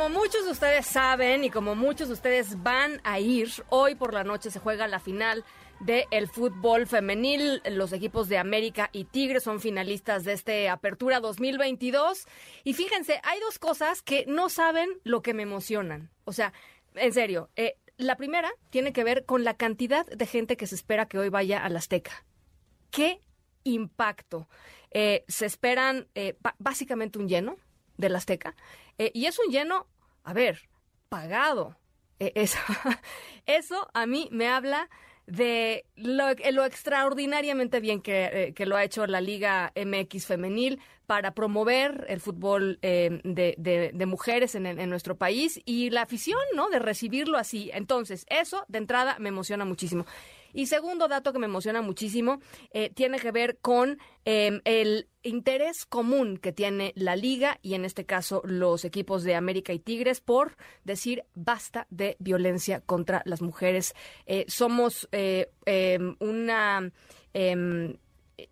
Como muchos de ustedes saben y como muchos de ustedes van a ir, hoy por la noche se juega la final del fútbol femenil. Los equipos de América y Tigres son finalistas de este Apertura 2022. Y fíjense, hay dos cosas que no saben lo que me emocionan. O sea, en serio, eh, la primera tiene que ver con la cantidad de gente que se espera que hoy vaya al Azteca. ¿Qué impacto? Eh, se esperan eh, básicamente un lleno del Azteca. Y es un lleno, a ver, pagado. Eh, eso, eso a mí me habla de lo, eh, lo extraordinariamente bien que, eh, que lo ha hecho la Liga MX femenil para promover el fútbol eh, de, de- de mujeres en, en nuestro país y la afición, ¿no? De recibirlo así. Entonces, eso de entrada me emociona muchísimo. Y segundo dato que me emociona muchísimo eh, tiene que ver con eh, el interés común que tiene la liga y en este caso los equipos de América y Tigres por decir basta de violencia contra las mujeres. Eh, somos eh, eh, una...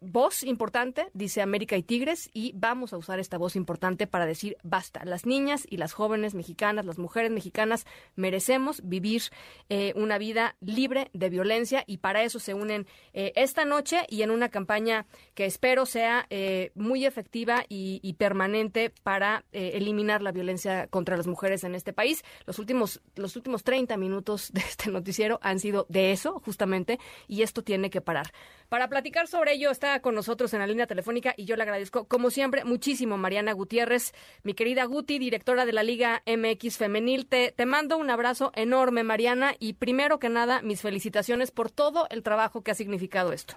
voz importante, dice América y Tigres, y vamos a usar esta voz importante para decir basta. Las niñas y las jóvenes mexicanas, las mujeres mexicanas, merecemos vivir eh, una vida libre de violencia y para eso se unen eh, esta noche y en una campaña que espero sea eh, muy efectiva y, permanente para eliminar la violencia contra las mujeres en este país. Los últimos, los últimos 30 minutos de este noticiero han sido de eso, justamente, y esto tiene que parar. Para platicar sobre ello está con nosotros en la línea telefónica y yo le agradezco, como siempre, muchísimo Mariana Gutiérrez, mi querida Guti, directora de la Liga MX Femenil. Te, te mando un abrazo enorme, Mariana, y primero que nada, mis felicitaciones por todo el trabajo que ha significado esto.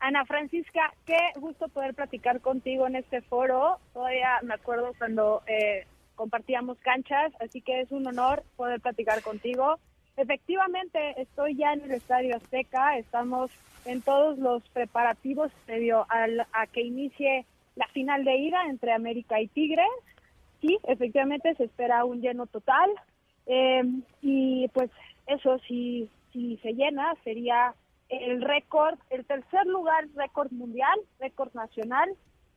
Ana Francisca, qué gusto poder platicar contigo en este foro. Todavía me acuerdo cuando eh, compartíamos canchas, así que es un honor poder platicar contigo. Efectivamente, estoy ya en el Estadio Azteca, estamos en todos los preparativos previo al- a que inicie la final de ida entre América y Tigres. Sí, efectivamente se espera un lleno total eh, y pues eso si, si se llena sería el récord, el tercer lugar récord mundial, récord nacional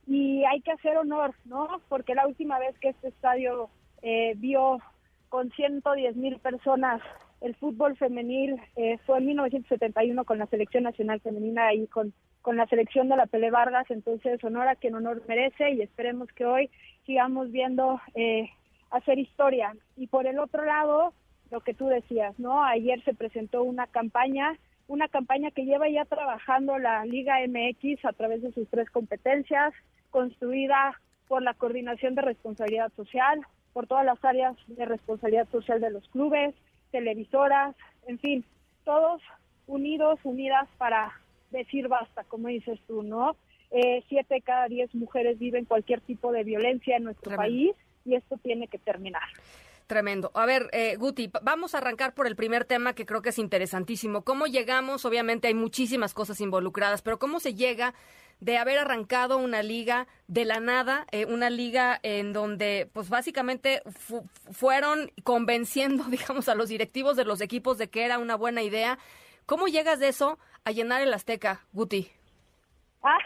y hay que hacer honor, ¿no? Porque la última vez que este estadio eh, vio con 110 mil personas el fútbol femenil eh, fue en 1971 con la selección nacional femenina y con, con la selección de la Pele Vargas, entonces honor a quien honor merece y esperemos que hoy sigamos viendo eh, hacer historia. Y por el otro lado, lo que tú decías, ¿no? Ayer se presentó una campaña, una campaña que lleva ya trabajando la Liga MX a través de sus tres competencias, construida por la Coordinación de Responsabilidad Social, por todas las áreas de responsabilidad social de los clubes, televisoras, en fin, todos unidos, unidas para decir basta, como dices tú, ¿no? Eh, siete cada diez mujeres viven cualquier tipo de violencia en nuestro Tremendo. país y esto tiene que terminar. Tremendo. A ver, eh, Guti, vamos a arrancar por el primer tema que creo que es interesantísimo. ¿Cómo llegamos? Obviamente hay muchísimas cosas involucradas, pero ¿cómo se llega de haber arrancado una liga de la nada, eh, una liga en donde, pues básicamente fu- fueron convenciendo, digamos, a los directivos de los equipos de que era una buena idea? ¿Cómo llegas de eso a llenar el Azteca, Guti? Ah,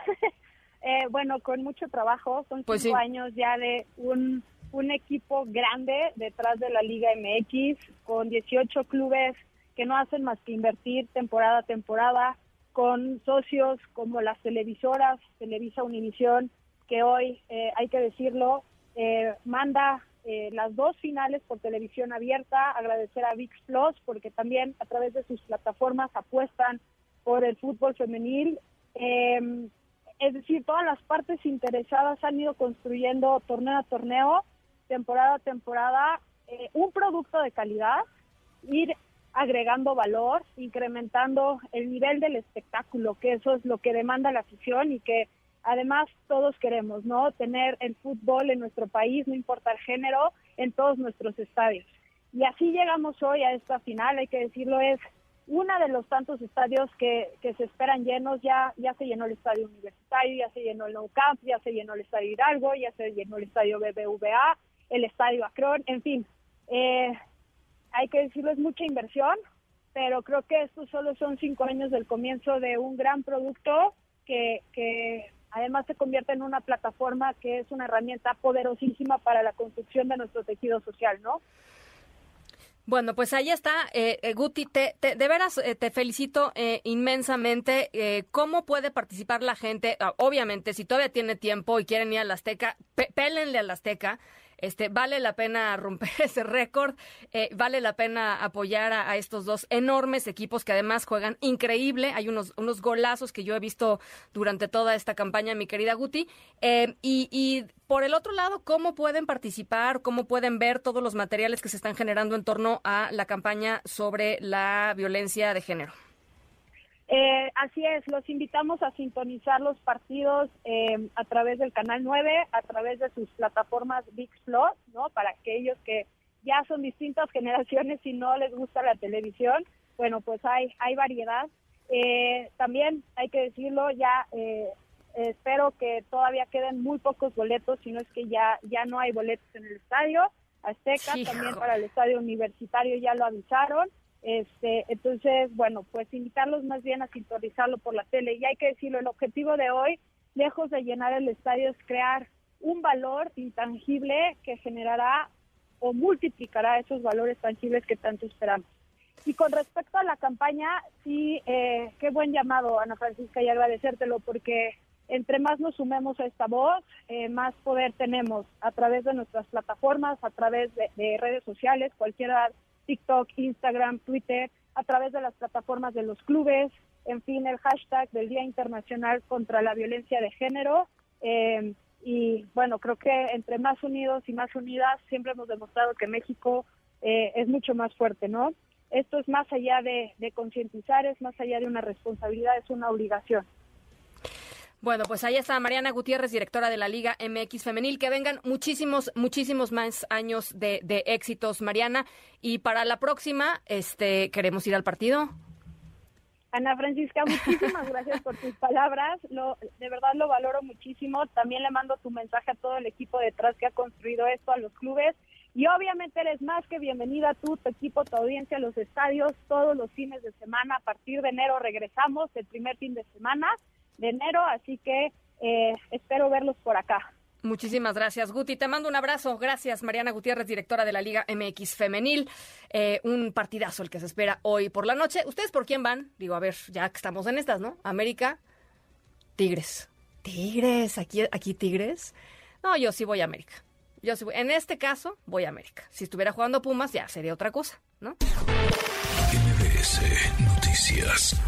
eh, bueno, con mucho trabajo, son Pues cinco sí. años ya de un, un equipo grande detrás de la Liga MX, con 18 clubes que no hacen más que invertir temporada a temporada, con socios como las televisoras, Televisa Univisión, que hoy, eh, hay que decirlo, eh, manda eh, las dos finales por televisión abierta, agradecer a VIX Plus, porque también a través de sus plataformas apuestan por el fútbol femenil. Eh, es decir, todas las partes interesadas han ido construyendo torneo a torneo, temporada a temporada, eh, un producto de calidad, ir agregando valor, incrementando el nivel del espectáculo, que eso es lo que demanda la afición y que además todos queremos, ¿no? Tener el fútbol en nuestro país, no importa el género, en todos nuestros estadios. Y así llegamos hoy a esta final, hay que decirlo, es una de los tantos estadios que, que se esperan llenos, ya, ya se llenó el estadio universitario, ya se llenó el Nou Camp, ya se llenó el estadio Hidalgo, ya se llenó el estadio BBVA, el estadio Acron, en fin, eh, hay que decirlo, es mucha inversión, pero creo que estos solo son cinco años del comienzo de un gran producto que, que además se convierte en una plataforma que es una herramienta poderosísima para la construcción de nuestro tejido social, ¿no? Bueno, pues ahí está, eh, eh, Guti, te, te- de veras eh, te felicito eh, inmensamente. Eh, ¿Cómo puede participar la gente? Ah, obviamente, si todavía tiene tiempo y quieren ir al Azteca, pe- pélenle al Azteca. Este, vale la pena romper ese récord, eh, vale la pena apoyar a, estos dos enormes equipos que además juegan increíble. Hay unos, unos golazos que yo he visto durante toda esta campaña, mi querida Guti. Eh, y por el otro lado, ¿cómo pueden participar? ¿Cómo pueden ver todos los materiales que se están generando en torno a la campaña sobre la violencia de género? Eh, así es, los invitamos a sintonizar los partidos eh, a través del Canal 9, a través de sus plataformas VIX Plus, ¿no? Para aquellos que ya son distintas generaciones y no les gusta la televisión, bueno, pues hay, hay variedad. Eh, también hay que decirlo, ya eh, espero que todavía queden muy pocos boletos, si no es que ya, ya no hay boletos en el estadio Azteca, Hijo. también para el estadio universitario ya lo avisaron. Este, entonces, bueno, pues invitarlos más bien a sintonizarlo por la tele. Y hay que decirlo, el objetivo de hoy, lejos de llenar el estadio, es crear un valor intangible que generará o multiplicará esos valores tangibles que tanto esperamos. Y con respecto a la campaña, sí, eh, qué buen llamado, Ana Francisca, y agradecértelo, porque entre más nos sumemos a esta voz, eh, más poder tenemos a través de nuestras plataformas, a través de, de redes sociales, cualquiera, TikTok, Instagram, Twitter, a través de las plataformas de los clubes, en fin, el hashtag del Día Internacional contra la Violencia de Género. eh, y bueno, creo que entre más unidos y más unidas, siempre hemos demostrado que México eh, es mucho más fuerte, ¿no? Esto es más allá de, de concientizar, es más allá de una responsabilidad, es una obligación. Bueno, pues ahí está Mariana Gutiérrez, directora de la Liga MX Femenil. Que vengan muchísimos, muchísimos más años de, de éxitos, Mariana. Y para la próxima, este, queremos ir al partido. Ana Francisca, muchísimas gracias por tus palabras. Lo, de verdad lo valoro muchísimo. También le mando tu mensaje a todo el equipo detrás que ha construido esto, a los clubes. Y obviamente eres más que bienvenida tú, tu equipo, tu audiencia a los estadios todos los fines de semana. A partir de enero regresamos, el primer fin de semana de enero, así que eh, espero verlos por acá. Muchísimas gracias, Guti. Te mando un abrazo. Gracias, Mariana Gutiérrez, directora de la Liga MX Femenil. Eh, un partidazo el que se espera hoy por la noche. ¿Ustedes por quién van? Digo, a ver, ya que estamos en estas, ¿no? América, Tigres. Tigres, aquí, aquí Tigres. No, yo sí voy a América. Yo sí voy- En este caso, voy a América. Si estuviera jugando Pumas, ya sería otra cosa, ¿no? MBS Noticias.